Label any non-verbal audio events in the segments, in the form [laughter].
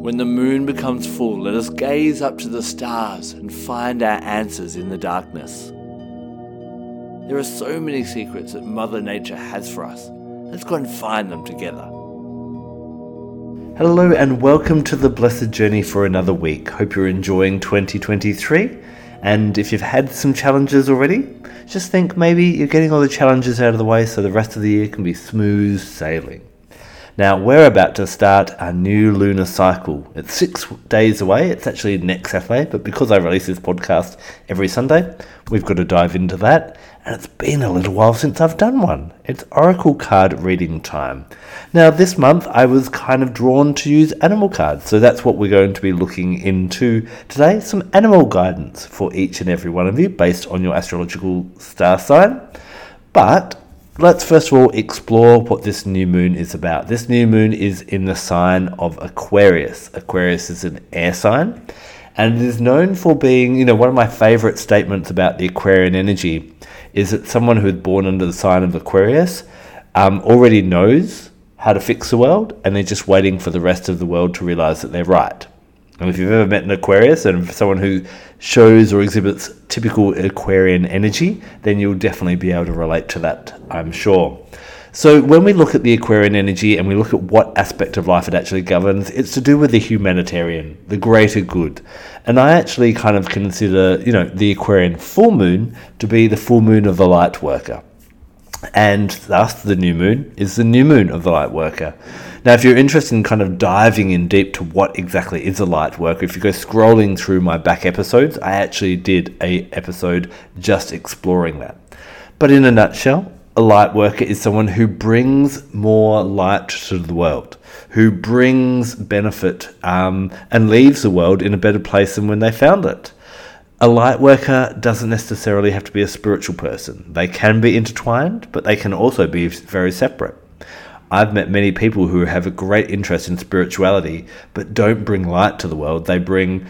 When the moon becomes full, let us gaze up to the stars and find our answers in the darkness. There are so many secrets that Mother Nature has for us. Let's go and find them together. Hello and welcome to the Blessed Journey for another week. Hope you're enjoying 2023. And if you've had some challenges already, just think maybe you're getting all the challenges out of the way so the rest of the year can be smooth sailing. Now, we're about to start a new lunar cycle. It's six days away. It's actually next Saturday, but because I release this podcast every Sunday, we've got to dive into that. And it's been a little while since I've done one. It's Oracle card reading time. Now, this month I was kind of drawn to use animal cards, so that's what we're going to be looking into today some animal guidance for each and every one of you based on your astrological star sign. But let's first of all explore what this new moon is about. This new moon is in the sign of Aquarius. Aquarius is an air sign, and it is known for being, you know, one of my favorite statements about the Aquarian energy is that someone who is born under the sign of Aquarius um, already knows how to fix the world, and they're just waiting for the rest of the world to realize that they're right. And if you've ever met an Aquarius and someone who shows or exhibits typical Aquarian energy, then you'll definitely be able to relate to that, I'm sure. So, when we look at the Aquarian energy and we look at what aspect of life it actually governs, it's to do with the humanitarian, the greater good. And I actually kind of consider, you know, the Aquarian full moon to be the full moon of the light worker. And thus, the new moon is the new moon of the light worker. Now, if you're interested in kind of diving in deep to what exactly is a light worker, if you go scrolling through my back episodes, I actually did a episode just exploring that. But in a nutshell, a light worker is someone who brings more light to the world, who brings benefit um, and leaves the world in a better place than when they found it. A light worker doesn't necessarily have to be a spiritual person. They can be intertwined, but they can also be very separate. I've met many people who have a great interest in spirituality but don't bring light to the world. They bring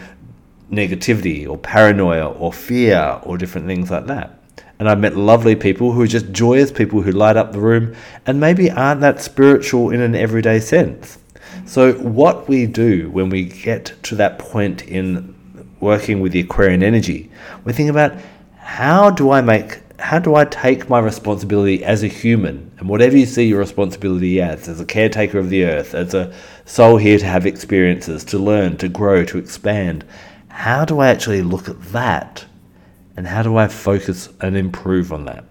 negativity or paranoia or fear or different things like that. And I've met lovely people who are just joyous people who light up the room and maybe aren't that spiritual in an everyday sense. So, what we do when we get to that point in working with the Aquarian energy, we think about how do I make how do I take my responsibility as a human and whatever you see your responsibility as, as a caretaker of the earth, as a soul here to have experiences, to learn, to grow, to expand, how do I actually look at that and how do I focus and improve on that?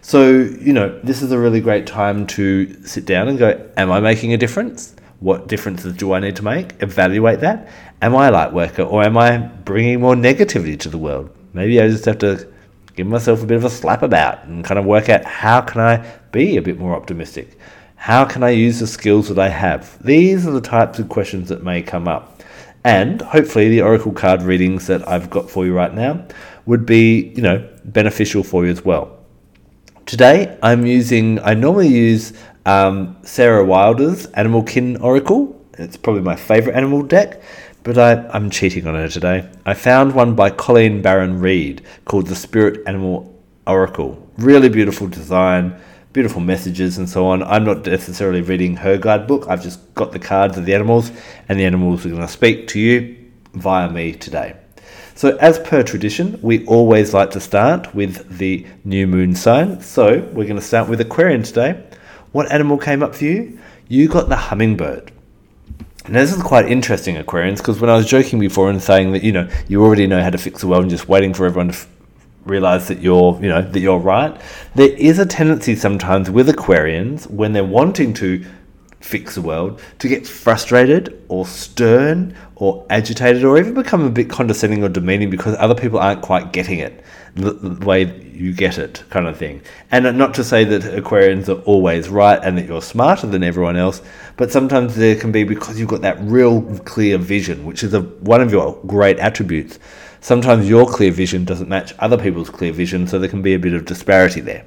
So, you know, this is a really great time to sit down and go, Am I making a difference? What differences do I need to make? Evaluate that. Am I a light worker or am I bringing more negativity to the world? Maybe I just have to give myself a bit of a slap about and kind of work out how can I be a bit more optimistic? How can I use the skills that I have? These are the types of questions that may come up. And hopefully the oracle card readings that I've got for you right now would be, you know, beneficial for you as well. Today I'm using I normally use um, Sarah Wilder's Animal Kin Oracle. It's probably my favorite animal deck but I, am cheating on her today. I found one by Colleen Baron Reid called the Spirit Animal Oracle. Really beautiful design, beautiful messages, and so on. I'm not necessarily reading her guidebook, I've just got the cards of the animals, and the animals are going to speak to you via me today. So, as per tradition, we always like to start with the new moon sign. So, we're going to start with Aquarian today. What animal came up for you? You got the hummingbird. Now, this is quite interesting, Aquarians, because when I was joking before and saying that you know you already know how to fix the world and just waiting for everyone to f- realize that you're you know that you're right, there is a tendency sometimes with Aquarians when they're wanting to fix the world to get frustrated or stern or agitated or even become a bit condescending or demeaning because other people aren't quite getting it the, way you get it kind of thing and not to say that aquarians are always right and that you're smarter than everyone else but sometimes there can be because you've got that real clear vision which is a, one of your great attributes Sometimes your clear vision doesn't match other people's clear vision, so there can be a bit of disparity there.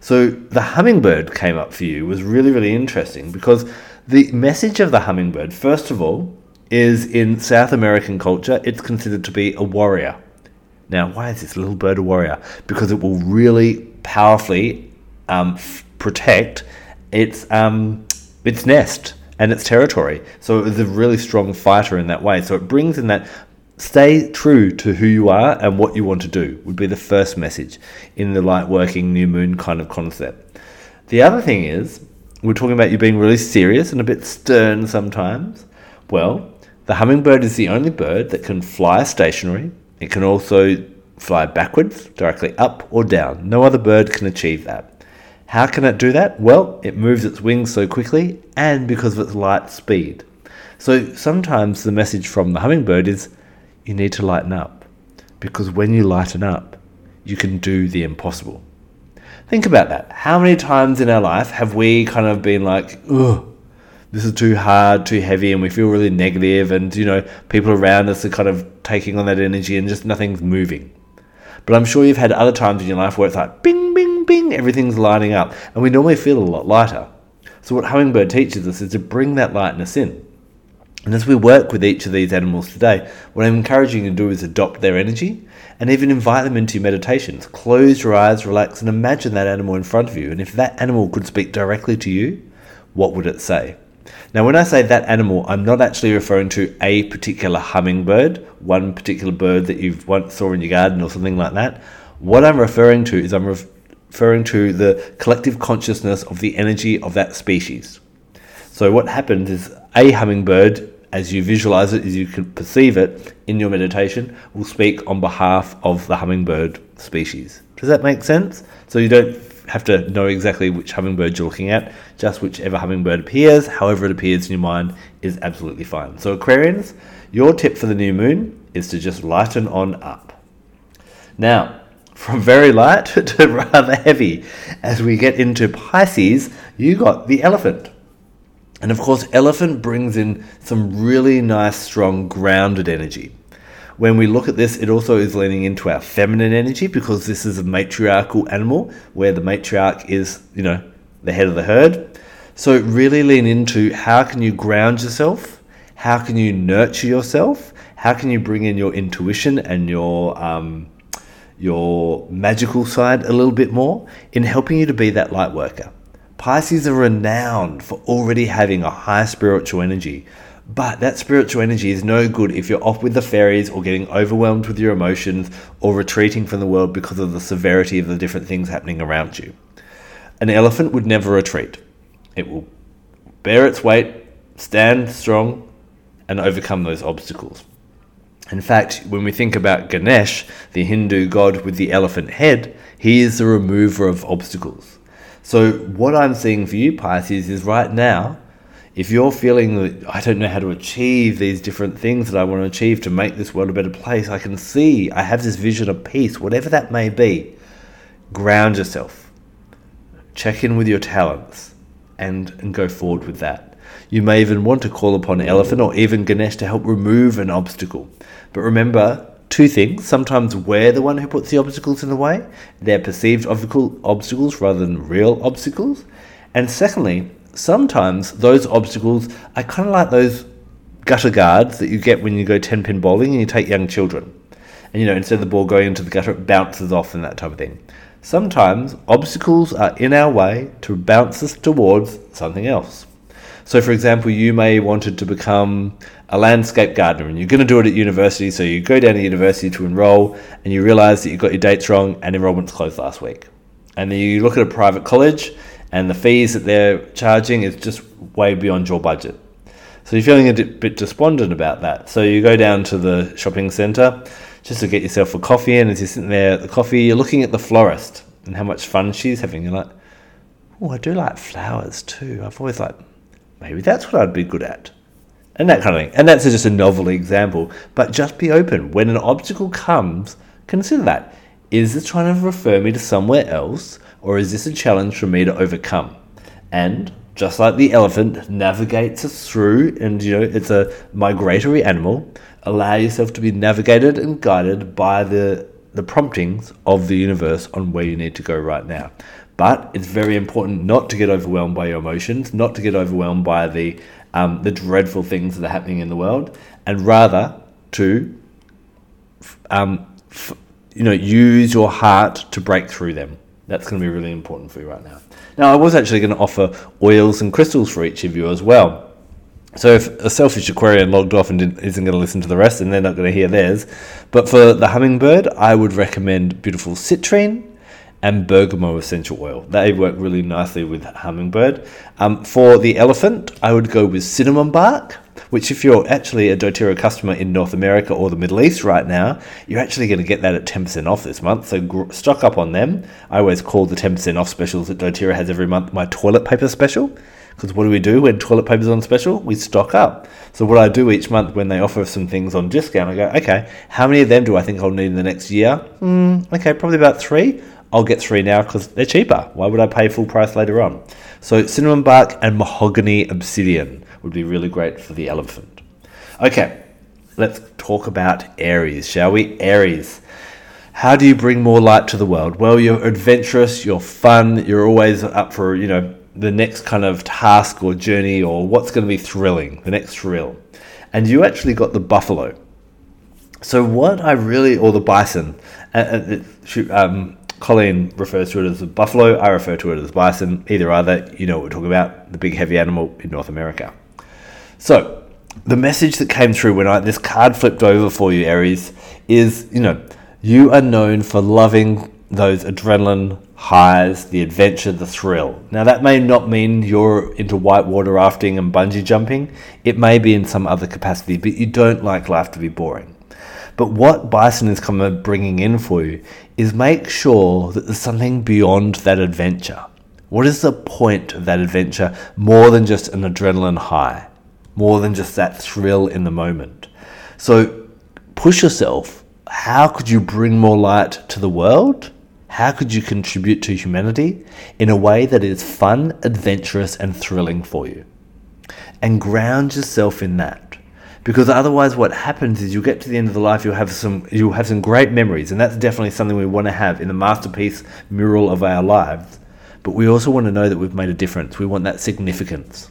So the hummingbird came up for you was really, really interesting because the message of the hummingbird, first of all, is in South American culture, it's considered to be a warrior. Now, why is this little bird a warrior? Because it will really powerfully um, f- protect its um, its nest and its territory. So it's a really strong fighter in that way. So it brings in that stay true to who you are and what you want to do would be the first message in the light working new moon kind of concept. The other thing is we're talking about you being really serious and a bit stern sometimes. Well, the hummingbird is the only bird that can fly stationary. It can also fly backwards, directly up or down. No other bird can achieve that. How can it do that? Well, it moves its wings so quickly and because of its light speed. So sometimes the message from the hummingbird is you need to lighten up because when you lighten up, you can do the impossible. Think about that. How many times in our life have we kind of been like, ugh, this is too hard, too heavy, and we feel really negative, and you know, people around us are kind of taking on that energy and just nothing's moving. But I'm sure you've had other times in your life where it's like bing, bing, bing, everything's lining up, and we normally feel a lot lighter. So, what Hummingbird teaches us is to bring that lightness in. And as we work with each of these animals today, what I'm encouraging you to do is adopt their energy and even invite them into meditations. Close your eyes, relax, and imagine that animal in front of you. And if that animal could speak directly to you, what would it say? Now, when I say that animal, I'm not actually referring to a particular hummingbird, one particular bird that you've once saw in your garden or something like that. What I'm referring to is I'm referring to the collective consciousness of the energy of that species. So, what happens is a hummingbird as you visualize it, as you can perceive it in your meditation, will speak on behalf of the hummingbird species. Does that make sense? So you don't have to know exactly which hummingbird you're looking at, just whichever hummingbird appears, however it appears in your mind, is absolutely fine. So, Aquarians, your tip for the new moon is to just lighten on up. Now, from very light [laughs] to rather heavy, as we get into Pisces, you got the elephant. And of course, elephant brings in some really nice, strong, grounded energy. When we look at this, it also is leaning into our feminine energy because this is a matriarchal animal where the matriarch is, you know, the head of the herd. So really lean into how can you ground yourself? How can you nurture yourself? How can you bring in your intuition and your um, your magical side a little bit more in helping you to be that light worker? Pisces are renowned for already having a high spiritual energy. But that spiritual energy is no good if you're off with the fairies or getting overwhelmed with your emotions or retreating from the world because of the severity of the different things happening around you. An elephant would never retreat. It will bear its weight, stand strong, and overcome those obstacles. In fact, when we think about Ganesh, the Hindu god with the elephant head, he is the remover of obstacles. So, what I'm seeing for you, Pisces, is right now, if you're feeling that I don't know how to achieve these different things that I want to achieve to make this world a better place, I can see I have this vision of peace, whatever that may be. Ground yourself, check in with your talents, and, and go forward with that. You may even want to call upon Elephant or even Ganesh to help remove an obstacle. But remember, two things. Sometimes we're the one who puts the obstacles in the way. They're perceived obstacle, obstacles rather than real obstacles. And secondly, sometimes those obstacles are kind of like those gutter guards that you get when you go 10 pin bowling and you take young children. And you know, instead of the ball going into the gutter, it bounces off and that type of thing. Sometimes obstacles are in our way to bounce us towards something else. So, for example, you may wanted to become a landscape gardener and you're going to do it at university. So, you go down to university to enroll and you realize that you got your dates wrong and enrollment's closed last week. And then you look at a private college and the fees that they're charging is just way beyond your budget. So, you're feeling a bit despondent about that. So, you go down to the shopping centre just to get yourself a coffee. And as you're sitting there at the coffee, you're looking at the florist and how much fun she's having. You're like, oh, I do like flowers too. I've always like maybe that's what I'd be good at. And that kind of thing. And that's just a novel example. But just be open. When an obstacle comes, consider that. Is this trying to refer me to somewhere else, or is this a challenge for me to overcome? And just like the elephant navigates us through, and you know, it's a migratory animal, Allow yourself to be navigated and guided by the, the promptings of the universe on where you need to go right now. But it's very important not to get overwhelmed by your emotions, not to get overwhelmed by the um, the dreadful things that are happening in the world, and rather to um, f- you know use your heart to break through them. That's going to be really important for you right now. Now, I was actually going to offer oils and crystals for each of you as well. So if a selfish Aquarian logged off and isn't going to listen to the rest, and they're not going to hear theirs, but for the hummingbird, I would recommend beautiful citrine and bergamot essential oil. They work really nicely with hummingbird. Um, for the elephant, I would go with cinnamon bark, which if you're actually a doTERRA customer in North America or the Middle East right now, you're actually going to get that at 10% off this month. So gr- stock up on them. I always call the 10% off specials that doTERRA has every month my toilet paper special. Because what do we do when toilet paper's on special? We stock up. So what I do each month when they offer some things on discount, I go, okay, how many of them do I think I'll need in the next year? Mm, okay, probably about three. I'll get three now because they're cheaper. Why would I pay full price later on? So cinnamon bark and mahogany obsidian would be really great for the elephant. Okay, let's talk about Aries, shall we? Aries. How do you bring more light to the world? Well, you're adventurous, you're fun, you're always up for, you know, the next kind of task or journey or what's going to be thrilling, the next thrill. And you actually got the buffalo. So what I really, or the bison, uh, uh, um, Colleen refers to it as the buffalo. I refer to it as bison. Either either, you know what we're talking about, the big heavy animal in North America. So the message that came through when I this card flipped over for you, Aries, is you know you are known for loving those adrenaline highs, the adventure, the thrill. Now, that may not mean you're into whitewater rafting and bungee jumping. It may be in some other capacity, but you don't like life to be boring. But what Bison is kind of bringing in for you is make sure that there's something beyond that adventure. What is the point of that adventure more than just an adrenaline high, more than just that thrill in the moment? So push yourself. How could you bring more light to the world? How could you contribute to humanity in a way that is fun, adventurous, and thrilling for you? And ground yourself in that. Because otherwise what happens is you'll get to the end of the life, you'll have some you'll have some great memories, and that's definitely something we want to have in the masterpiece mural of our lives. But we also want to know that we've made a difference. We want that significance.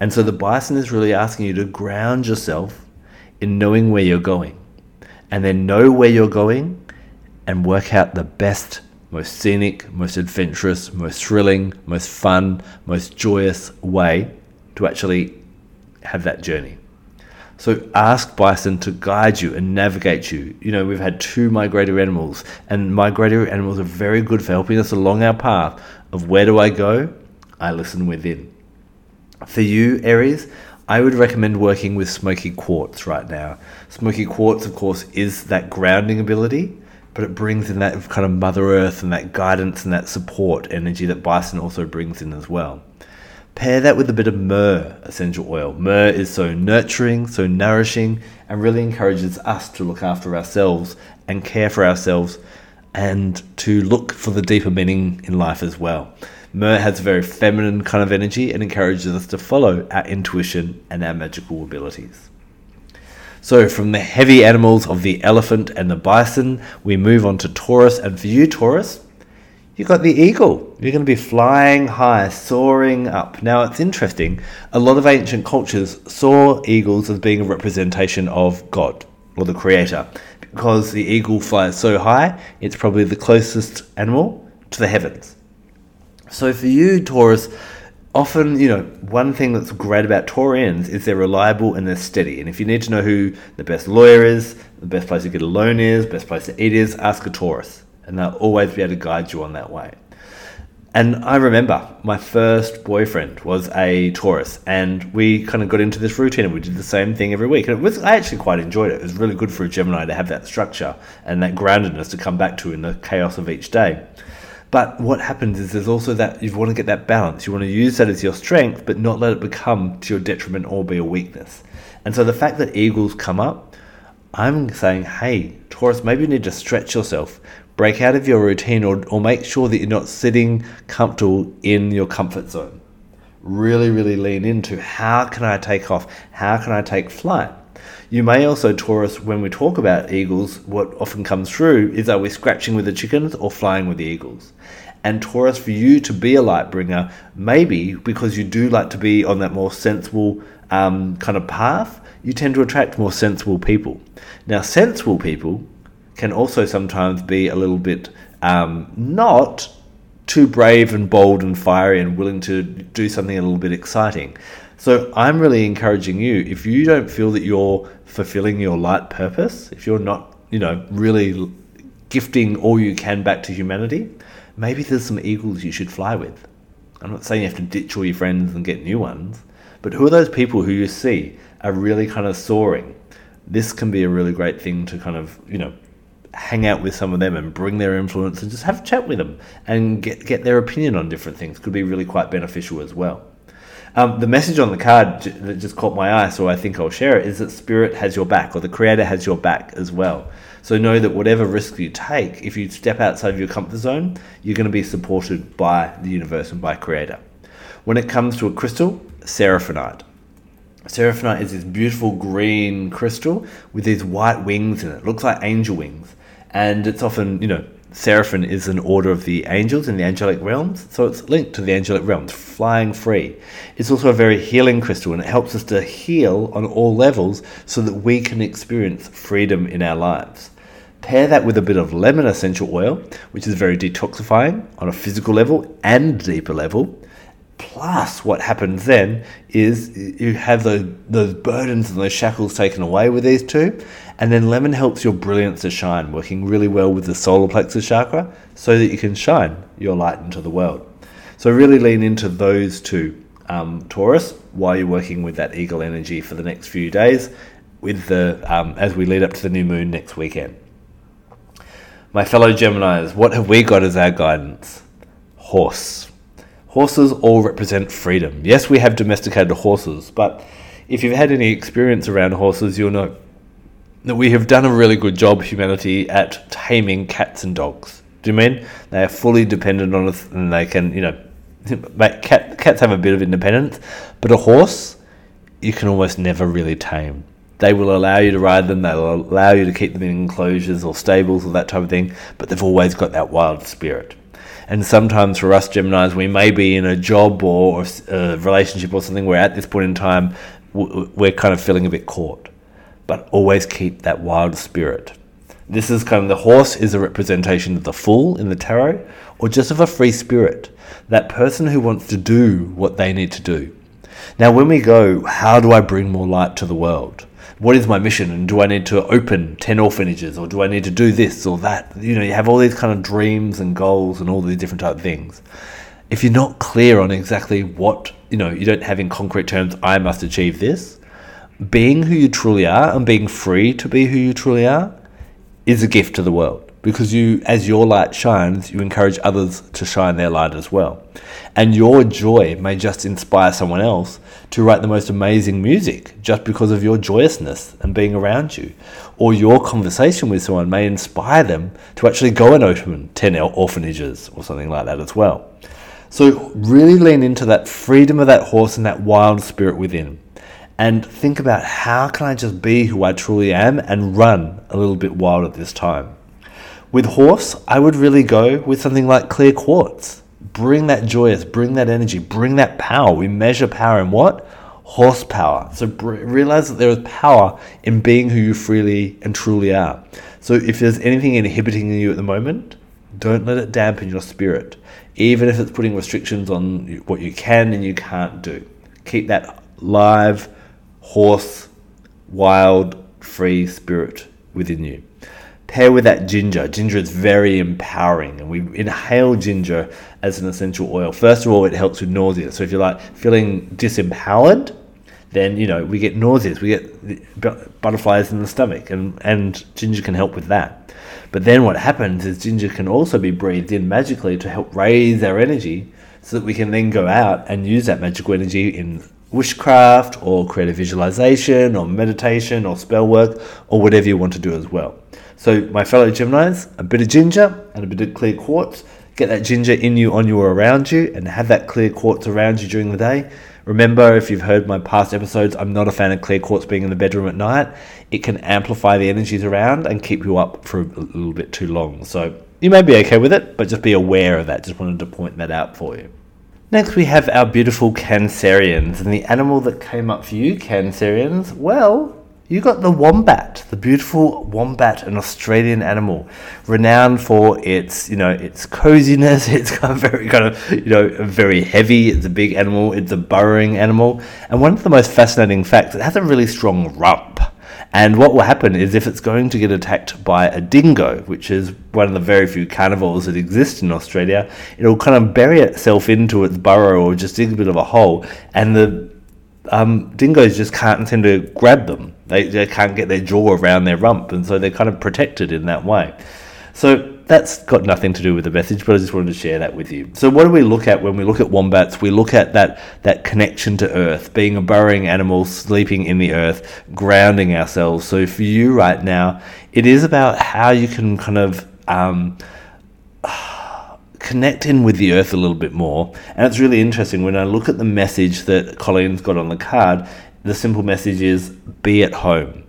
And so the bison is really asking you to ground yourself in knowing where you're going. And then know where you're going and work out the best most scenic, most adventurous, most thrilling, most fun, most joyous way to actually have that journey. So ask bison to guide you and navigate you. You know, we've had two migratory animals, and migratory animals are very good for helping us along our path of where do I go? I listen within. For you, Aries, I would recommend working with smoky quartz right now. Smoky quartz, of course, is that grounding ability but it brings in that kind of Mother Earth and that guidance and that support energy that Bison also brings in as well. Pair that with a bit of myrrh essential oil. Myrrh is so nurturing, so nourishing, and really encourages us to look after ourselves and care for ourselves and to look for the deeper meaning in life as well. Myrrh has a very feminine kind of energy and encourages us to follow our intuition and our magical abilities. So, from the heavy animals of the elephant and the bison, we move on to Taurus. And for you, Taurus, you've got the eagle. You're going to be flying high, soaring up. Now, it's interesting. A lot of ancient cultures saw eagles as being a representation of God or the Creator because the eagle flies so high, it's probably the closest animal to the heavens. So, for you, Taurus, often, you know, one thing that's great about Taurians is they're reliable and they're steady. And if you need to know who the best lawyer is, the best place to get a loan is, best place to eat is, ask a Taurus. And they'll always be able to guide you on that way. And I remember my first boyfriend was a Taurus, and we kind of got into this routine and we did the same thing every week. And it was I actually quite enjoyed it. It was really good for a Gemini to have that structure and that groundedness to come back to in the chaos of each day. But what happens is there's also that you want to get that balance. You want to use that as your strength, but not let it become to your detriment or be a weakness. And so the fact that eagles come up, I'm saying, hey, Taurus, maybe you need to stretch yourself, break out of your routine, or, or make sure that you're not sitting comfortable in your comfort zone. Really, really lean into how can I take off? How can I take flight? You may also, Taurus, when we talk about eagles, what often comes through is are we scratching with the chickens or flying with the eagles? And Taurus, for you to be a light bringer, maybe because you do like to be on that more sensible um, kind of path, you tend to attract more sensible people. Now, sensible people can also sometimes be a little bit um, not too brave and bold and fiery and willing to do something a little bit exciting. So I'm really encouraging you if you don't feel that you're fulfilling your light purpose, if you're not, you know, really gifting all you can back to humanity, maybe there's some eagles you should fly with. I'm not saying you have to ditch all your friends and get new ones, but who are those people who you see are really kind of soaring? This can be a really great thing to kind of, you know, hang out with some of them and bring their influence and just have a chat with them and get, get their opinion on different things could be really quite beneficial as well. Um, the message on the card that just caught my eye, so I think I'll share it, is that Spirit has your back, or the Creator has your back as well. So know that whatever risk you take, if you step outside of your comfort zone, you're going to be supported by the universe and by Creator. When it comes to a crystal, Seraphinite. Seraphinite is this beautiful green crystal with these white wings in it. it looks like angel wings. And it's often, you know, Seraphim is an order of the angels in the angelic realms, so it's linked to the angelic realms, flying free. It's also a very healing crystal, and it helps us to heal on all levels so that we can experience freedom in our lives. Pair that with a bit of lemon essential oil, which is very detoxifying on a physical level and deeper level. Plus, what happens then is you have those, those burdens and those shackles taken away with these two, and then lemon helps your brilliance to shine, working really well with the solar plexus chakra so that you can shine your light into the world. So, really lean into those two, um, Taurus, while you're working with that eagle energy for the next few days, with the um, as we lead up to the new moon next weekend. My fellow Geminis, what have we got as our guidance? Horse. Horses all represent freedom. Yes, we have domesticated horses, but if you've had any experience around horses, you'll know that we have done a really good job, humanity, at taming cats and dogs. Do you mean they are fully dependent on us and they can, you know, [laughs] cat, cats have a bit of independence, but a horse you can almost never really tame. They will allow you to ride them, they'll allow you to keep them in enclosures or stables or that type of thing, but they've always got that wild spirit. And sometimes for us Geminis, we may be in a job or a relationship or something where at this point in time we're kind of feeling a bit caught but always keep that wild spirit. This is kind of the horse is a representation of the fool in the tarot, or just of a free spirit, that person who wants to do what they need to do. Now, when we go, how do I bring more light to the world? What is my mission? And do I need to open 10 orphanages or do I need to do this or that? You know, you have all these kind of dreams and goals and all these different type of things. If you're not clear on exactly what, you know, you don't have in concrete terms, I must achieve this, being who you truly are and being free to be who you truly are is a gift to the world because you as your light shines you encourage others to shine their light as well. And your joy may just inspire someone else to write the most amazing music just because of your joyousness and being around you. Or your conversation with someone may inspire them to actually go and open 10 orphanages or something like that as well. So really lean into that freedom of that horse and that wild spirit within. And think about how can I just be who I truly am and run a little bit wild at this time. With horse, I would really go with something like clear quartz. Bring that joyous, bring that energy, bring that power. We measure power in what? Horsepower. So br- realize that there is power in being who you freely and truly are. So if there's anything inhibiting you at the moment, don't let it dampen your spirit, even if it's putting restrictions on what you can and you can't do. Keep that live, horse, wild, free spirit within you. Pair with that ginger. Ginger is very empowering, and we inhale ginger as an essential oil. First of all, it helps with nausea. So if you're like feeling disempowered, then you know we get nauseous, we get butterflies in the stomach, and and ginger can help with that. But then what happens is ginger can also be breathed in magically to help raise our energy, so that we can then go out and use that magical energy in wishcraft or creative visualization or meditation or spell work or whatever you want to do as well. So, my fellow Geminis, a bit of ginger and a bit of clear quartz. Get that ginger in you, on you, or around you, and have that clear quartz around you during the day. Remember, if you've heard my past episodes, I'm not a fan of clear quartz being in the bedroom at night. It can amplify the energies around and keep you up for a little bit too long. So you may be okay with it, but just be aware of that. Just wanted to point that out for you. Next, we have our beautiful Cancerians, and the animal that came up for you, Cancerians, well, you got the wombat, the beautiful wombat, an Australian animal, renowned for its, you know, its coziness. [laughs] It's kind of very, kind of, you know, very heavy. It's a big animal. It's a burrowing animal, and one of the most fascinating facts, it has a really strong rump. And what will happen is if it's going to get attacked by a dingo, which is one of the very few carnivores that exist in Australia, it'll kind of bury itself into its burrow or just dig a bit of a hole, and the um, dingoes just can't seem to grab them. They, they can't get their jaw around their rump, and so they're kind of protected in that way. So that's got nothing to do with the message, but I just wanted to share that with you. So what do we look at when we look at wombats? We look at that that connection to earth, being a burrowing animal, sleeping in the earth, grounding ourselves. So for you right now, it is about how you can kind of um, [sighs] connect in with the earth a little bit more. And it's really interesting when I look at the message that Colleen's got on the card. The simple message is be at home.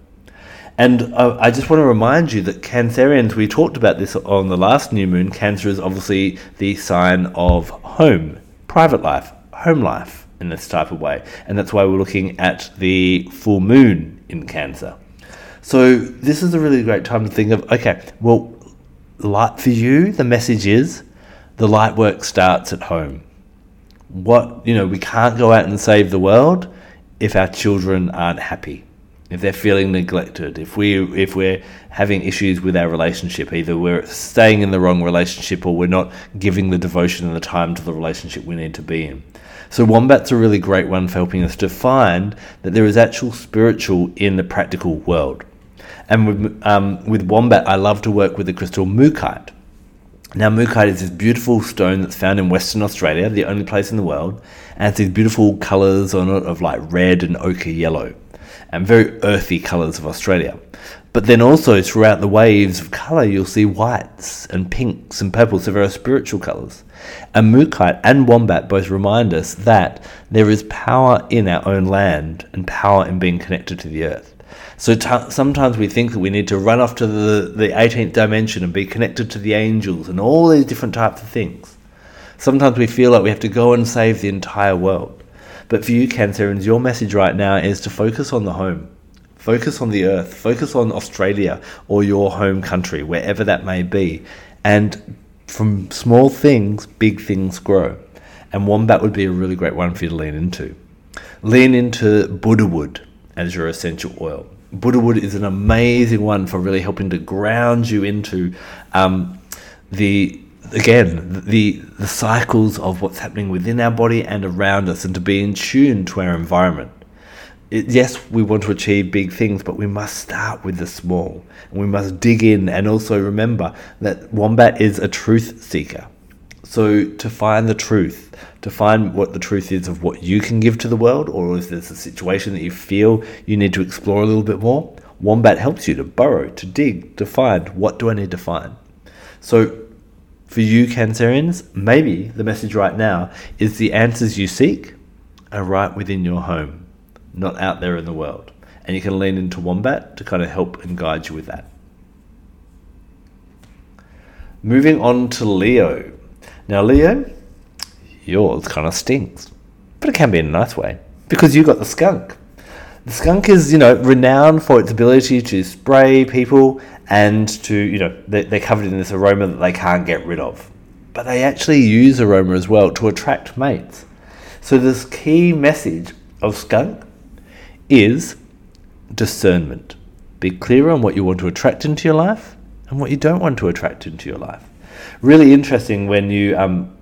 And I just want to remind you that Cancerians, we talked about this on the last new moon. Cancer is obviously the sign of home, private life, home life in this type of way. And that's why we're looking at the full moon in Cancer. So this is a really great time to think of okay, well, light for you, the message is the light work starts at home. What, you know, we can't go out and save the world if our children aren't happy, if they're feeling neglected, if we if we're having issues with our relationship, either we're staying in the wrong relationship or we're not giving the devotion and the time to the relationship we need to be in. So wombat's a really great one for helping us to find that there is actual spiritual in the practical world. And with, um, with wombat, I love to work with the crystal mookaite. Now, mookaite is this beautiful stone that's found in Western Australia, the only place in the world, and it's these beautiful colours on it of like red and ochre yellow, and very earthy colours of Australia. But then also throughout the waves of colour, you'll see whites and pinks and purples, so very spiritual colours. And mookaite and wombat both remind us that there is power in our own land and power in being connected to the earth. So t- sometimes we think that we need to run off to the, the 18th dimension and be connected to the angels and all these different types of things. Sometimes we feel like we have to go and save the entire world. But for you, Cancerians, your message right now is to focus on the home. Focus on the earth. Focus on Australia or your home country, wherever that may be. And from small things, big things grow. And Wombat would be a really great one for you to lean into. Lean into Buddha wood as your essential oil. Buddha wood is an amazing one for really helping to ground you into um, the again the the cycles of what's happening within our body and around us, and to be in tune to our environment. It, yes, we want to achieve big things, but we must start with the small, and we must dig in. And also remember that wombat is a truth seeker. So to find the truth, to find what the truth is of what you can give to the world, or if there's a situation that you feel you need to explore a little bit more, Wombat helps you to burrow, to dig, to find what do I need to find. So for you Cancerians, maybe the message right now is the answers you seek are right within your home, not out there in the world. And you can lean into Wombat to kind of help and guide you with that. Moving on to Leo. Now, Leo, yours kind of stinks, but it can be in a nice way because you got the skunk. The skunk is, you know, renowned for its ability to spray people and to, you know, they're covered in this aroma that they can't get rid of. But they actually use aroma as well to attract mates. So, this key message of skunk is discernment. Be clear on what you want to attract into your life and what you don't want to attract into your life really interesting when you um,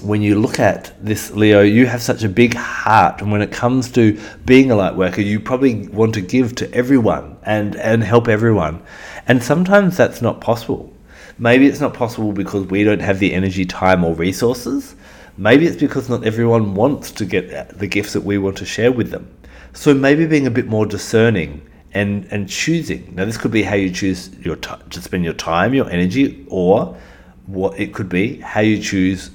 when you look at this, Leo, you have such a big heart, and when it comes to being a light worker, you probably want to give to everyone and and help everyone, and sometimes that's not possible. Maybe it's not possible because we don't have the energy, time, or resources. Maybe it's because not everyone wants to get the gifts that we want to share with them. So maybe being a bit more discerning and and choosing. Now, this could be how you choose your t- to spend your time, your energy, or what it could be, how you choose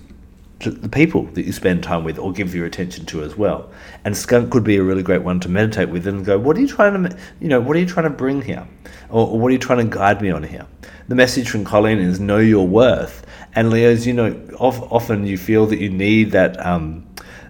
the people that you spend time with or give your attention to as well. And skunk could be a really great one to meditate with and go, what are you trying to, you know, what are you trying to bring here? Or, or what are you trying to guide me on here? The message from Colleen is know your worth. And Leo's, you know, often you feel that you need that, um,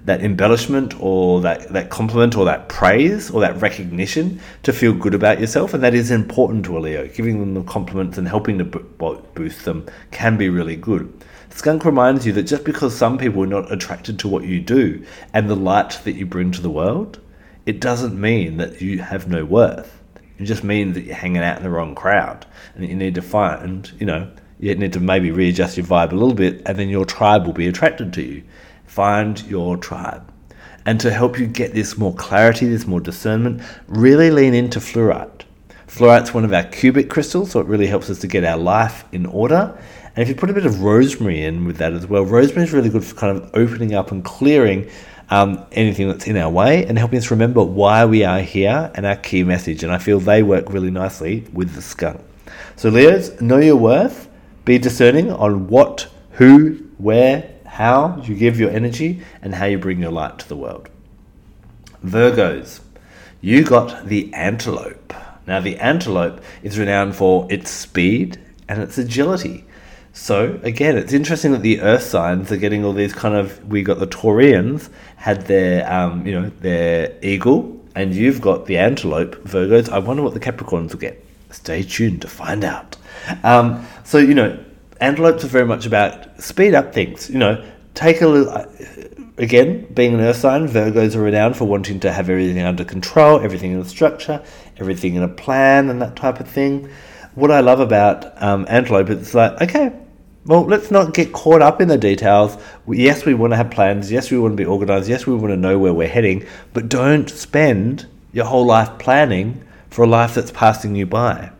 that embellishment or that, that compliment or that praise or that recognition to feel good about yourself. And that is important to a Leo. Giving them the compliments and helping to boost them can be really good. Skunk reminds you that just because some people are not attracted to what you do and the light that you bring to the world, it doesn't mean that you have no worth. It just means that you're hanging out in the wrong crowd and you need to find, you know, you need to maybe readjust your vibe a little bit and then your tribe will be attracted to you. Find your tribe. And to help you get this more clarity, this more discernment, really lean into fluorite. Fluorite's one of our cubic crystals, so it really helps us to get our life in order and if you put a bit of rosemary in with that as well, rosemary is really good for kind of opening up and clearing um, anything that's in our way and helping us remember why we are here and our key message. And I feel they work really nicely with the skunk. So, Leos, know your worth, be discerning on what, who, where, how you give your energy, and how you bring your light to the world. Virgos, you got the antelope. Now, the antelope is renowned for its speed and its agility. So again, it's interesting that the Earth signs are getting all these kind of. We got the Taurians had their, um, you know, their eagle, and you've got the antelope, Virgos. I wonder what the Capricorns will get. Stay tuned to find out. Um, so you know, antelopes are very much about speed up things. You know, take a little. Uh, again, being an Earth sign, Virgos are renowned for wanting to have everything under control, everything in a structure, everything in a plan, and that type of thing what I love about um, Antelope is like, okay, well, let's not get caught up in the details. Yes, we want to have plans. Yes, we want to be organized. Yes, we want to know where we're heading. But don't spend your whole life planning for a life that's passing you by.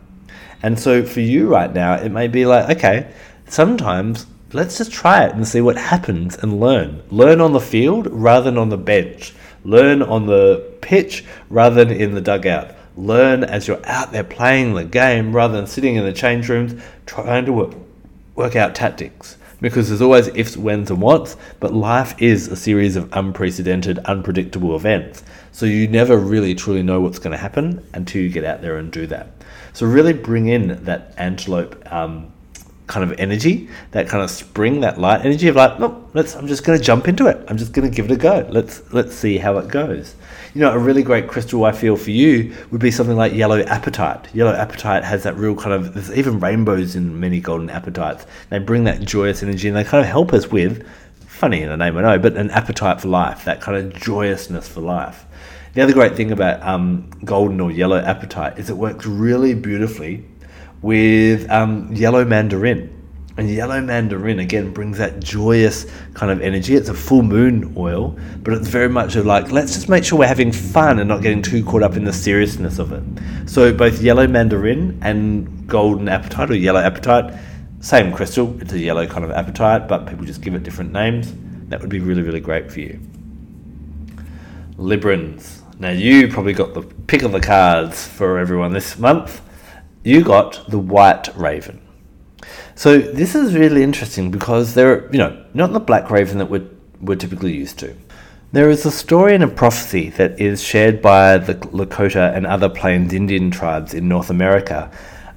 And so for you right now, it may be like, okay, sometimes let's just try it and see what happens and learn. Learn on the field rather than on the bench. Learn on the pitch rather than in the dugout. Learn as you're out there playing the game rather than sitting in the change rooms trying to work work out tactics because there's always ifs, whens, and whats, but life is a series of unprecedented, unpredictable events. So you never really truly know what's going to happen until you get out there and do that. So really bring in that antelope um, kind of energy, that kind of spring, that light energy of like, look, let's. I'm just going to jump into it. I'm just going to give it a go. Let's let's see how it goes. You know, a really great crystal I feel for you would be something like yellow apatite. Yellow apatite has that real kind of. There's even rainbows in many golden apatites. They bring that joyous energy and they kind of help us with. Funny in the name, I know, but an appetite for life, that kind of joyousness for life. The other great thing about um, golden or yellow apatite is it works really beautifully with um, yellow mandarin. And yellow mandarin again brings that joyous kind of energy. It's a full moon oil, but it's very much of like, let's just make sure we're having fun and not getting too caught up in the seriousness of it. So both yellow mandarin and golden apatite or yellow apatite, same crystal. It's a yellow kind of apatite, but people just give it different names. That would be really, really great for you. Librans. Now you probably got the pick of the cards for everyone this month you got the white raven. So this is really interesting because they're, you know, not the black raven that we're, we're typically used to. There is a story and a prophecy that is shared by the Lakota and other Plains Indian tribes in North America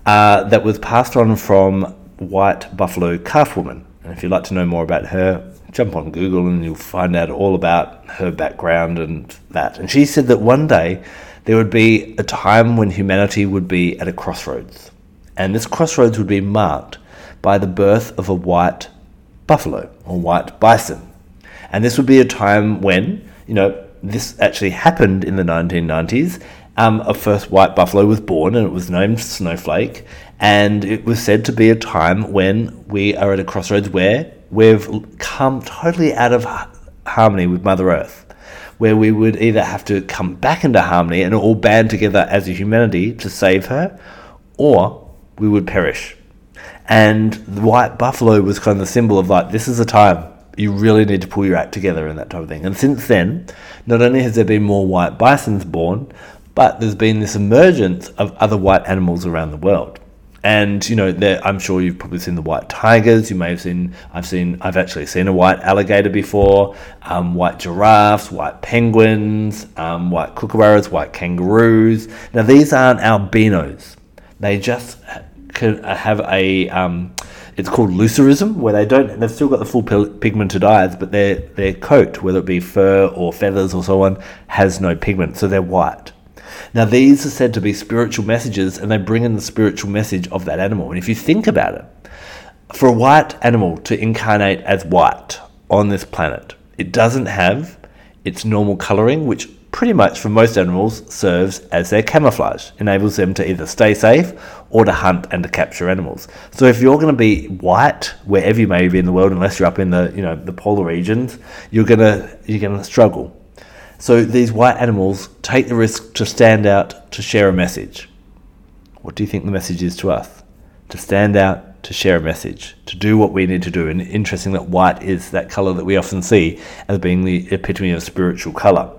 uh, that was passed on from white buffalo calf woman. And if you'd like to know more about her, jump on Google and you'll find out all about her background and that. And she said that one day there would be a time when humanity would be at a crossroads. And this crossroads would be marked by the birth of a white buffalo or white bison. And this would be a time when, you know, this actually happened in the 1990s. Um, a first white buffalo was born and it was named Snowflake. And it was said to be a time when we are at a crossroads where we've come totally out of harmony with Mother Earth where we would either have to come back into harmony and all band together as a humanity to save her, or we would perish. And the white buffalo was kind of the symbol of like, this is a time you really need to pull your act together and that type of thing. And since then, not only has there been more white bisons born, but there's been this emergence of other white animals around the world. And you know, I'm sure you've probably seen the white tigers. You may have seen. I've seen. I've actually seen a white alligator before. Um, white giraffes, white penguins, um, white kookaburras, white kangaroos. Now these aren't albinos. They just have a. Um, it's called leucism, where they don't. They've still got the full pigmented eyes, but their their coat, whether it be fur or feathers or so on, has no pigment, so they're white. Now, these are said to be spiritual messages, and they bring in the spiritual message of that animal. And if you think about it, for a white animal to incarnate as white on this planet, it doesn't have its normal colouring, which pretty much for most animals serves as their camouflage, enables them to either stay safe or to hunt and to capture animals. So if you're going to be white wherever you may be in the world, unless you're up in the you know the polar regions, you're gonna you're gonna struggle. So these white animals take the risk to stand out to share a message. What do you think the message is to us? To stand out, to share a message, to do what we need to do. And interesting that white is that colour that we often see as being the epitome of spiritual colour.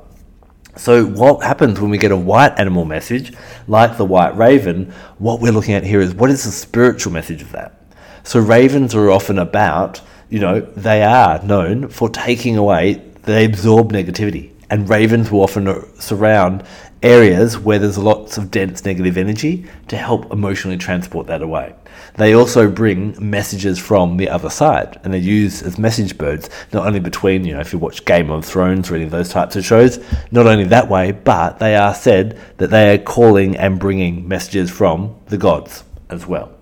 So, what happens when we get a white animal message, like the white raven? What we're looking at here is what is the spiritual message of that? So, ravens are often about, you know, they are known for taking away, they absorb negativity and ravens will often surround areas where there's lots of dense negative energy to help emotionally transport that away. They also bring messages from the other side, and they're used as message birds, not only between, you know, if you watch Game of Thrones or any of those types of shows, not only that way, but they are said that they are calling and bringing messages from the gods as well.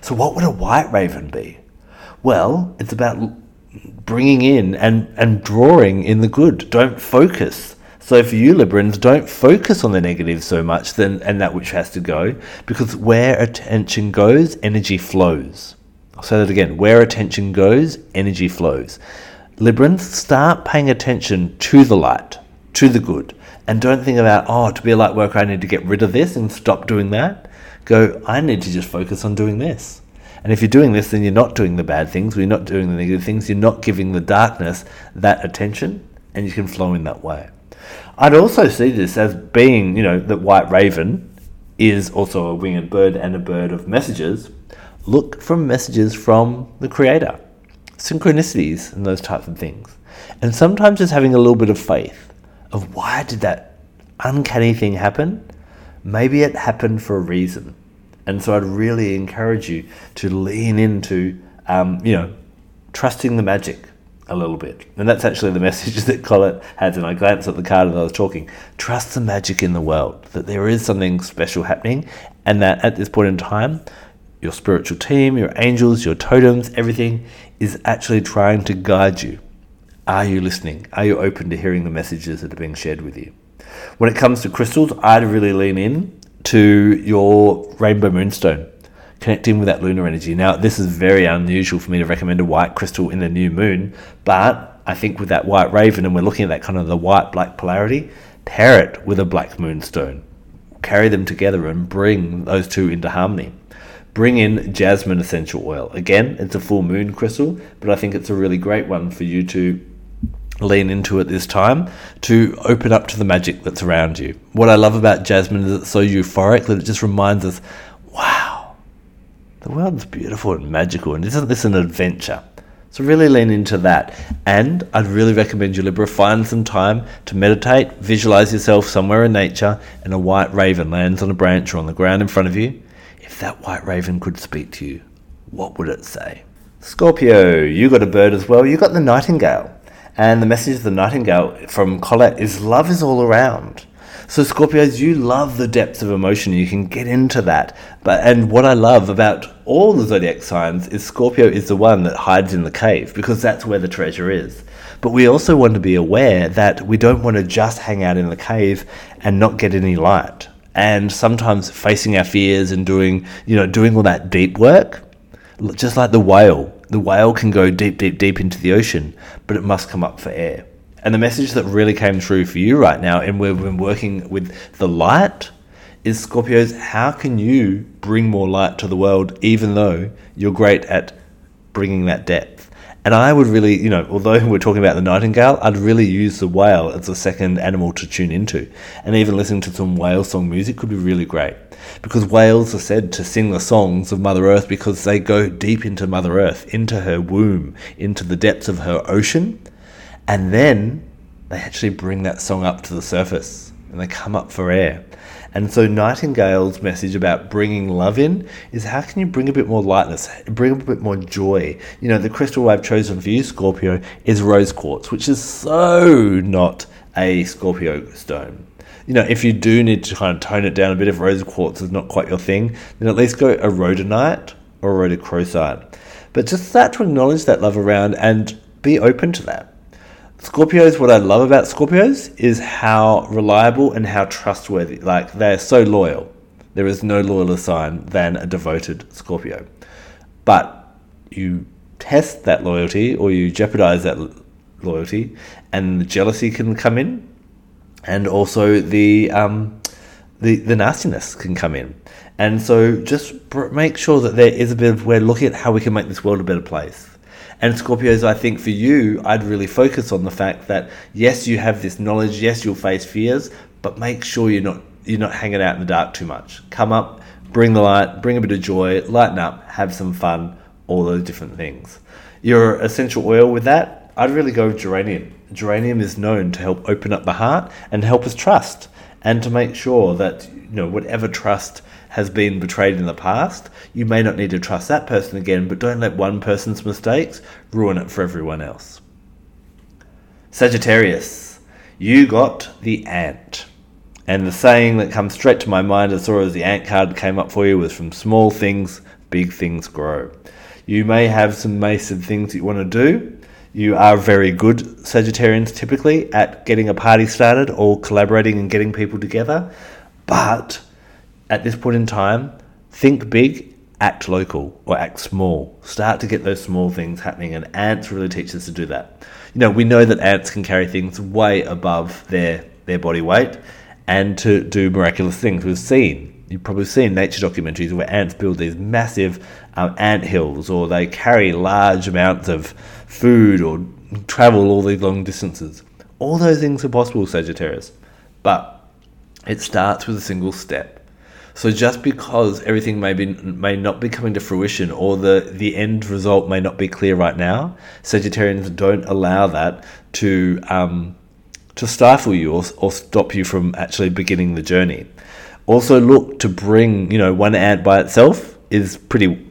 So, what would a white raven be? Well, it's about bringing in and, and drawing in the good. Don't focus. So for you Librans, don't focus on the negative so much then and that which has to go, because where attention goes, energy flows. I'll say that again. Where attention goes, energy flows. Librans, start paying attention to the light, to the good, and don't think about, oh, to be a light worker, I need to get rid of this and stop doing that. Go, I need to just focus on doing this. And if you're doing this, then you're not doing the bad things, you're not doing the negative things, you're not giving the darkness that attention, and you can flow in that way. I'd also see this as being, you know, that White Raven is also a winged bird and a bird of messages. Look for messages from the Creator, synchronicities, and those types of things. And sometimes just having a little bit of faith of why did that uncanny thing happen? Maybe it happened for a reason. And so I'd really encourage you to lean into, um, you know, trusting the magic a little bit. And that's actually the [laughs] message that Colette had. And I glanced at the card as I was talking. Trust the magic in the world, that there is something special happening, and that at this point in time, your spiritual team, your angels, your totems, everything is actually trying to guide you. Are you listening? Are you open to hearing the messages that are being shared with you? When it comes to crystals, I'd really lean in to your rainbow moonstone, connecting with that lunar energy. Now, this is very unusual for me to recommend a white crystal in the new moon, but I think with that white raven, and we're looking at that kind of the white black polarity, pair it with a black moonstone. Carry them together and bring those two into harmony. Bring in jasmine essential oil. Again, it's a full moon crystal, but I think it's a really great one for you to lean into it this time to open up to the magic that's around you. What I love about Jasmine is it's so euphoric that it just reminds us, wow, the world's beautiful and magical, and isn't this an adventure? So really lean into that. And I'd really recommend you, Libra, find some time to meditate, visualize yourself somewhere in nature, and a white raven lands on a branch or on the ground in front of you. If that white raven could speak to you, what would it say? Scorpio, you got a bird as well. You got the nightingale. And the message of the nightingale from Colette is love is all around. So Scorpios, you love the depths of emotion. You can get into that. But and what I love about all the zodiac signs is Scorpio is the one that hides in the cave because that's where the treasure is. But we also want to be aware that we don't want to just hang out in the cave and not get any light. And sometimes facing our fears and doing, you know, doing all that deep work, just like the whale the whale can go deep, deep, deep into the ocean, but it must come up for air. And the message that really came through for you right now, and we've been working with the light, is Scorpios, how can you bring more light to the world even though you're great at bringing that depth? And I would really, you know, although [laughs] we're talking about the nightingale, I'd really use the whale as a second animal to tune into. And even listening to some whale song music could be really great. Because whales are said to sing the songs of Mother Earth because they go deep into Mother Earth, into her womb, into the depths of her ocean. And then they actually bring that song up to the surface and they come up for air. And so Nightingale's message about bringing love in is how can you bring a bit more lightness, bring a bit more joy? You know, the crystal I've chosen for you, Scorpio, is rose quartz, which is so not a Scorpio stone. You know, if you do need to kind of tone it down a bit, if rose quartz is not quite your thing, then at least go a rhodonite or a rhodochrosite. But just start to acknowledge that love around and be open to that. Scorpios, what I love about Scorpios is how reliable and how trustworthy. Like they're so loyal. There is no loyaler sign than a devoted Scorpio. But you test that loyalty or you jeopardize that loyalty, and the jealousy can come in, and also the um, the the nastiness can come in. And so just make sure that there is a bit of we're looking at how we can make this world a better place. And Scorpios, I think for you, I'd really focus on the fact that yes, you have this knowledge, yes, you'll face fears, but make sure you're not you're not hanging out in the dark too much. Come up, bring the light, bring a bit of joy, lighten up, have some fun, all those different things. Your essential oil with that, I'd really go with geranium. Geranium is known to help open up the heart and help us trust and to make sure that you know whatever trust has been betrayed in the past, you may not need to trust that person again, but don't let one person's mistakes ruin it for everyone else. Sagittarius, you got the ant. And the saying that comes straight to my mind as soon as the ant card came up for you was from small things, big things grow. You may have some massive things you want to do. You are very good, Sagittarians, typically, at getting a party started or collaborating and getting people together. But at this point in time, think big, act local, or act small. Start to get those small things happening, and ants really teach us to do that. You know, we know that ants can carry things way above their, their body weight and to do miraculous things. We've seen, you've probably seen nature documentaries where ants build these massive um, ant hills or they carry large amounts of food or travel all these long distances. All those things are possible, Sagittarius. But it starts with a single step. So just because everything may be may not be coming to fruition or the the end result may not be clear right now, Sagittarians don't allow that to um, to stifle you or, or stop you from actually beginning the journey. Also, look to bring you know one ant by itself is pretty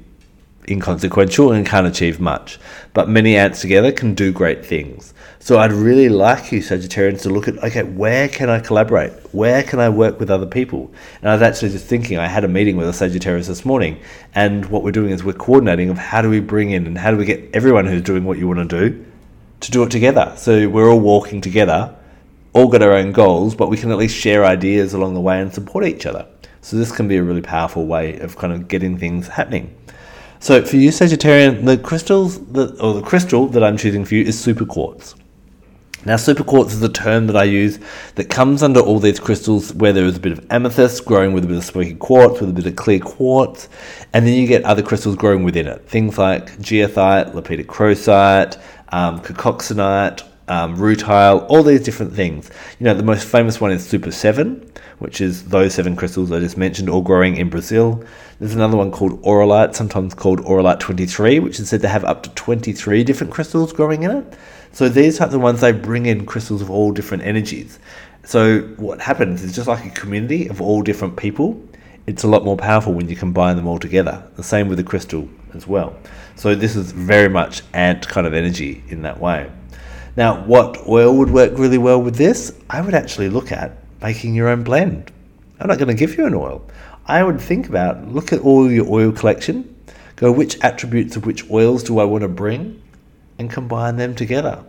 inconsequential and can't achieve much, but many ants together can do great things. So I'd really like you, Sagittarians, to look at okay, where can I collaborate? Where can I work with other people? And I was actually just thinking, I had a meeting with a Sagittarius this morning, and what we're doing is we're coordinating of how do we bring in and how do we get everyone who's doing what you want to do to do it together. So we're all walking together, all got our own goals, but we can at least share ideas along the way and support each other. So this can be a really powerful way of kind of getting things happening. So for you, Sagittarian, the crystals that, or the crystal that I'm choosing for you is super quartz. Now, super quartz is a term that I use that comes under all these crystals where there is a bit of amethyst growing with a bit of smoky quartz, with a bit of clear quartz, and then you get other crystals growing within it. Things like goethite, lepidocrocite, um, cacoxenite, um, rutile, all these different things. You know, the most famous one is Super 7, which is those seven crystals I just mentioned, all growing in Brazil. There's another one called Auralite, sometimes called Auralite 23, which is said to have up to 23 different crystals growing in it. So these types of ones they bring in crystals of all different energies. So what happens is just like a community of all different people, it's a lot more powerful when you combine them all together. The same with the crystal as well. So this is very much ant kind of energy in that way. Now, what oil would work really well with this? I would actually look at making your own blend. I'm not going to give you an oil. I would think about look at all your oil collection, go which attributes of which oils do I want to bring, and combine them together.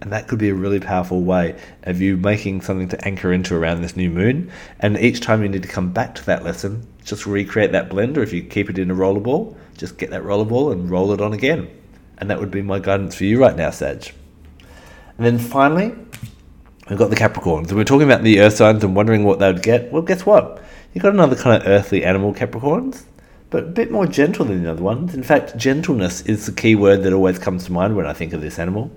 And that could be a really powerful way of you making something to anchor into around this new moon. And each time you need to come back to that lesson, just recreate that blend, or if you keep it in a rollerball, just get that rollerball and roll it on again. And that would be my guidance for you right now, Sage. And then finally, we've got the Capricorns. And we're talking about the earth signs and wondering what they would get. Well, guess what? You've got another kind of earthly animal, Capricorns but a bit more gentle than the other ones. In fact, gentleness is the key word that always comes to mind when I think of this animal.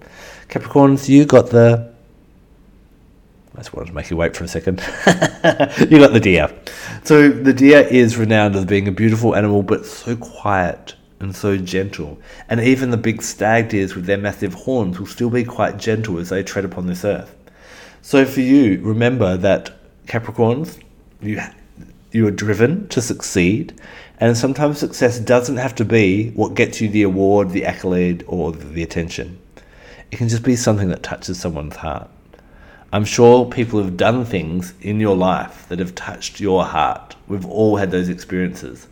Capricorns, you got the. I just wanted to make you wait for a second. [laughs] you got the deer. So the deer is renowned as being a beautiful animal, but so quiet and so gentle. And even the big stag deers with their massive horns will still be quite gentle as they tread upon this earth. So for you, remember that Capricorns, you you are driven to succeed, and sometimes success doesn't have to be what gets you the award, the accolade, or the attention. It can just be something that touches someone's heart. I'm sure people have done things in your life that have touched your heart. We've all had those experiences,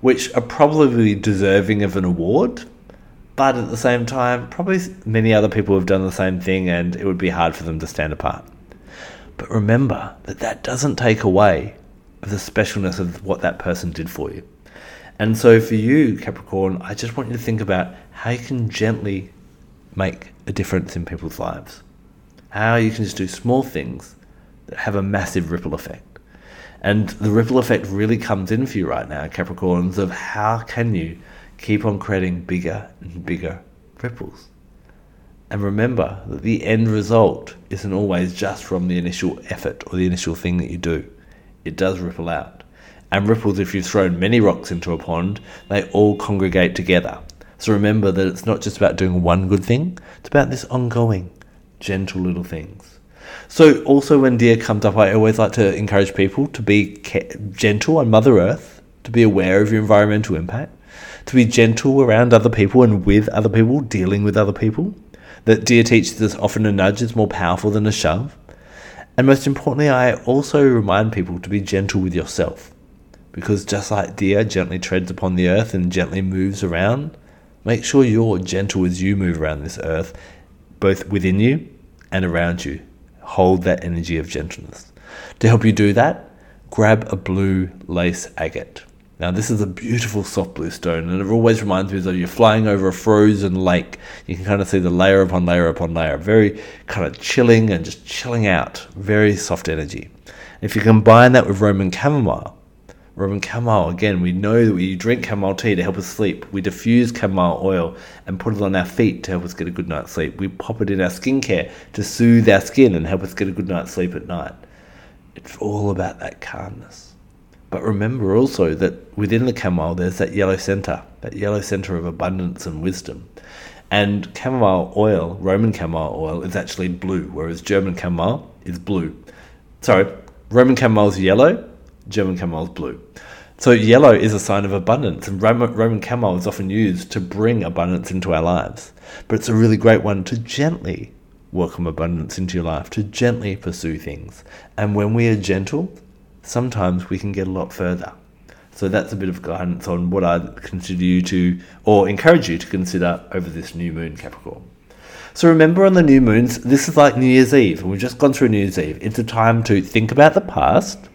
which are probably deserving of an award, but at the same time, probably many other people have done the same thing and it would be hard for them to stand apart. But remember that that doesn't take away the specialness of what that person did for you. And so for you, Capricorn, I just want you to think about how you can gently make a difference in people's lives. How you can just do small things that have a massive ripple effect. And the ripple effect really comes in for you right now, Capricorns, of how can you keep on creating bigger and bigger ripples. And remember that the end result isn't always just from the initial effort or the initial thing that you do. It does ripple out. And ripples, if you've thrown many rocks into a pond, they all congregate together. So remember that it's not just about doing one good thing, it's about this ongoing, gentle little things. So, also when deer comes up, I always like to encourage people to be gentle on Mother Earth, to be aware of your environmental impact, to be gentle around other people and with other people, dealing with other people, that deer teaches us often a nudge is more powerful than a shove. And most importantly, I also remind people to be gentle with yourself. Because just like deer gently treads upon the earth and gently moves around, make sure you're gentle as you move around this earth, both within you and around you. Hold that energy of gentleness. To help you do that, grab a blue lace agate. Now, this is a beautiful soft blue stone, and it always reminds me as though you're flying over a frozen lake. You can kind of see the layer upon layer upon layer, very kind of chilling and just chilling out, very soft energy. If you combine that with Roman chamomile, Roman chamomile, again, we know that we drink chamomile tea to help us sleep. We diffuse chamomile oil and put it on our feet to help us get a good night's sleep. We pop it in our skincare to soothe our skin and help us get a good night's sleep at night. It's all about that calmness. But remember also that within the chamomile, there's that yellow center, that yellow center of abundance and wisdom. And chamomile oil, Roman chamomile oil, is actually blue, whereas German chamomile is blue. Sorry, Roman chamomile is yellow, German is blue. So yellow is a sign of abundance, and Roman, Roman chamomile is often used to bring abundance into our lives. But it's a really great one to gently welcome abundance into your life, to gently pursue things. And when we are gentle, sometimes we can get a lot further. So that's a bit of guidance on what I'd consider you to, or encourage you to consider over this new moon, Capricorn. So remember on the new moons, this is like New Year's Eve, and we've just gone through New Year's Eve. It's a time to think about the past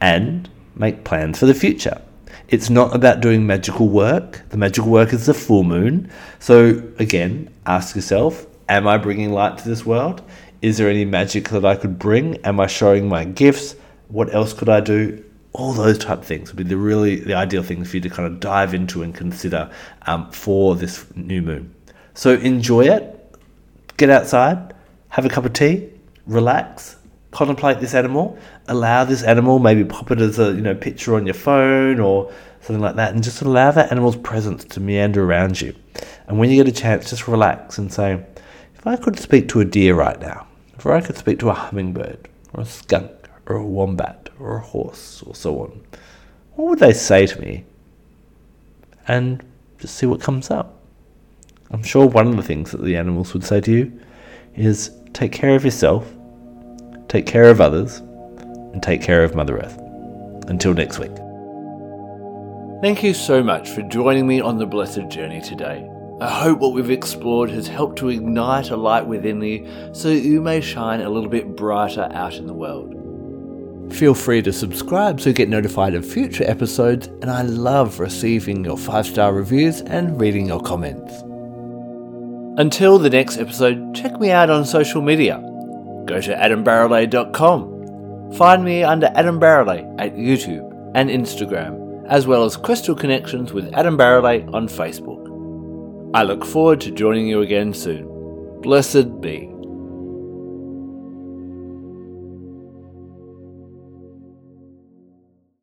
and make plans for the future. It's not about doing magical work. The magical work is the full moon. So again, ask yourself, am I bringing light to this world? Is there any magic that I could bring? Am I showing my gifts? what else could I do? All those type of things would be the really the ideal things for you to kind of dive into and consider um, for this new moon. So enjoy it, get outside, have a cup of tea, relax, contemplate this animal, allow this animal, maybe pop it as a you know picture on your phone or something like that, and just allow that animal's presence to meander around you. And when you get a chance, just relax and say, if I could speak to a deer right now, if I could speak to a hummingbird or a skunk or a wombat or a horse or so on, what would they say to me? And just see what comes up. I'm sure one of the things that the animals would say to you is take care of yourself, take care of others, and take care of Mother Earth. Until next week. Thank you so much for joining me on the blessed journey today. I hope what we've explored has helped to ignite a light within you so that you may shine a little bit brighter out in the world. Feel free to subscribe so you get notified of future episodes, and I love receiving your five star reviews and reading your comments. Until the next episode, check me out on social media. Go to adambarralet.com. Find me under Adam Barralet at YouTube and Instagram, as well as Crystal Connections with Adam Barralet on Facebook. I look forward to joining you again soon. Blessed be.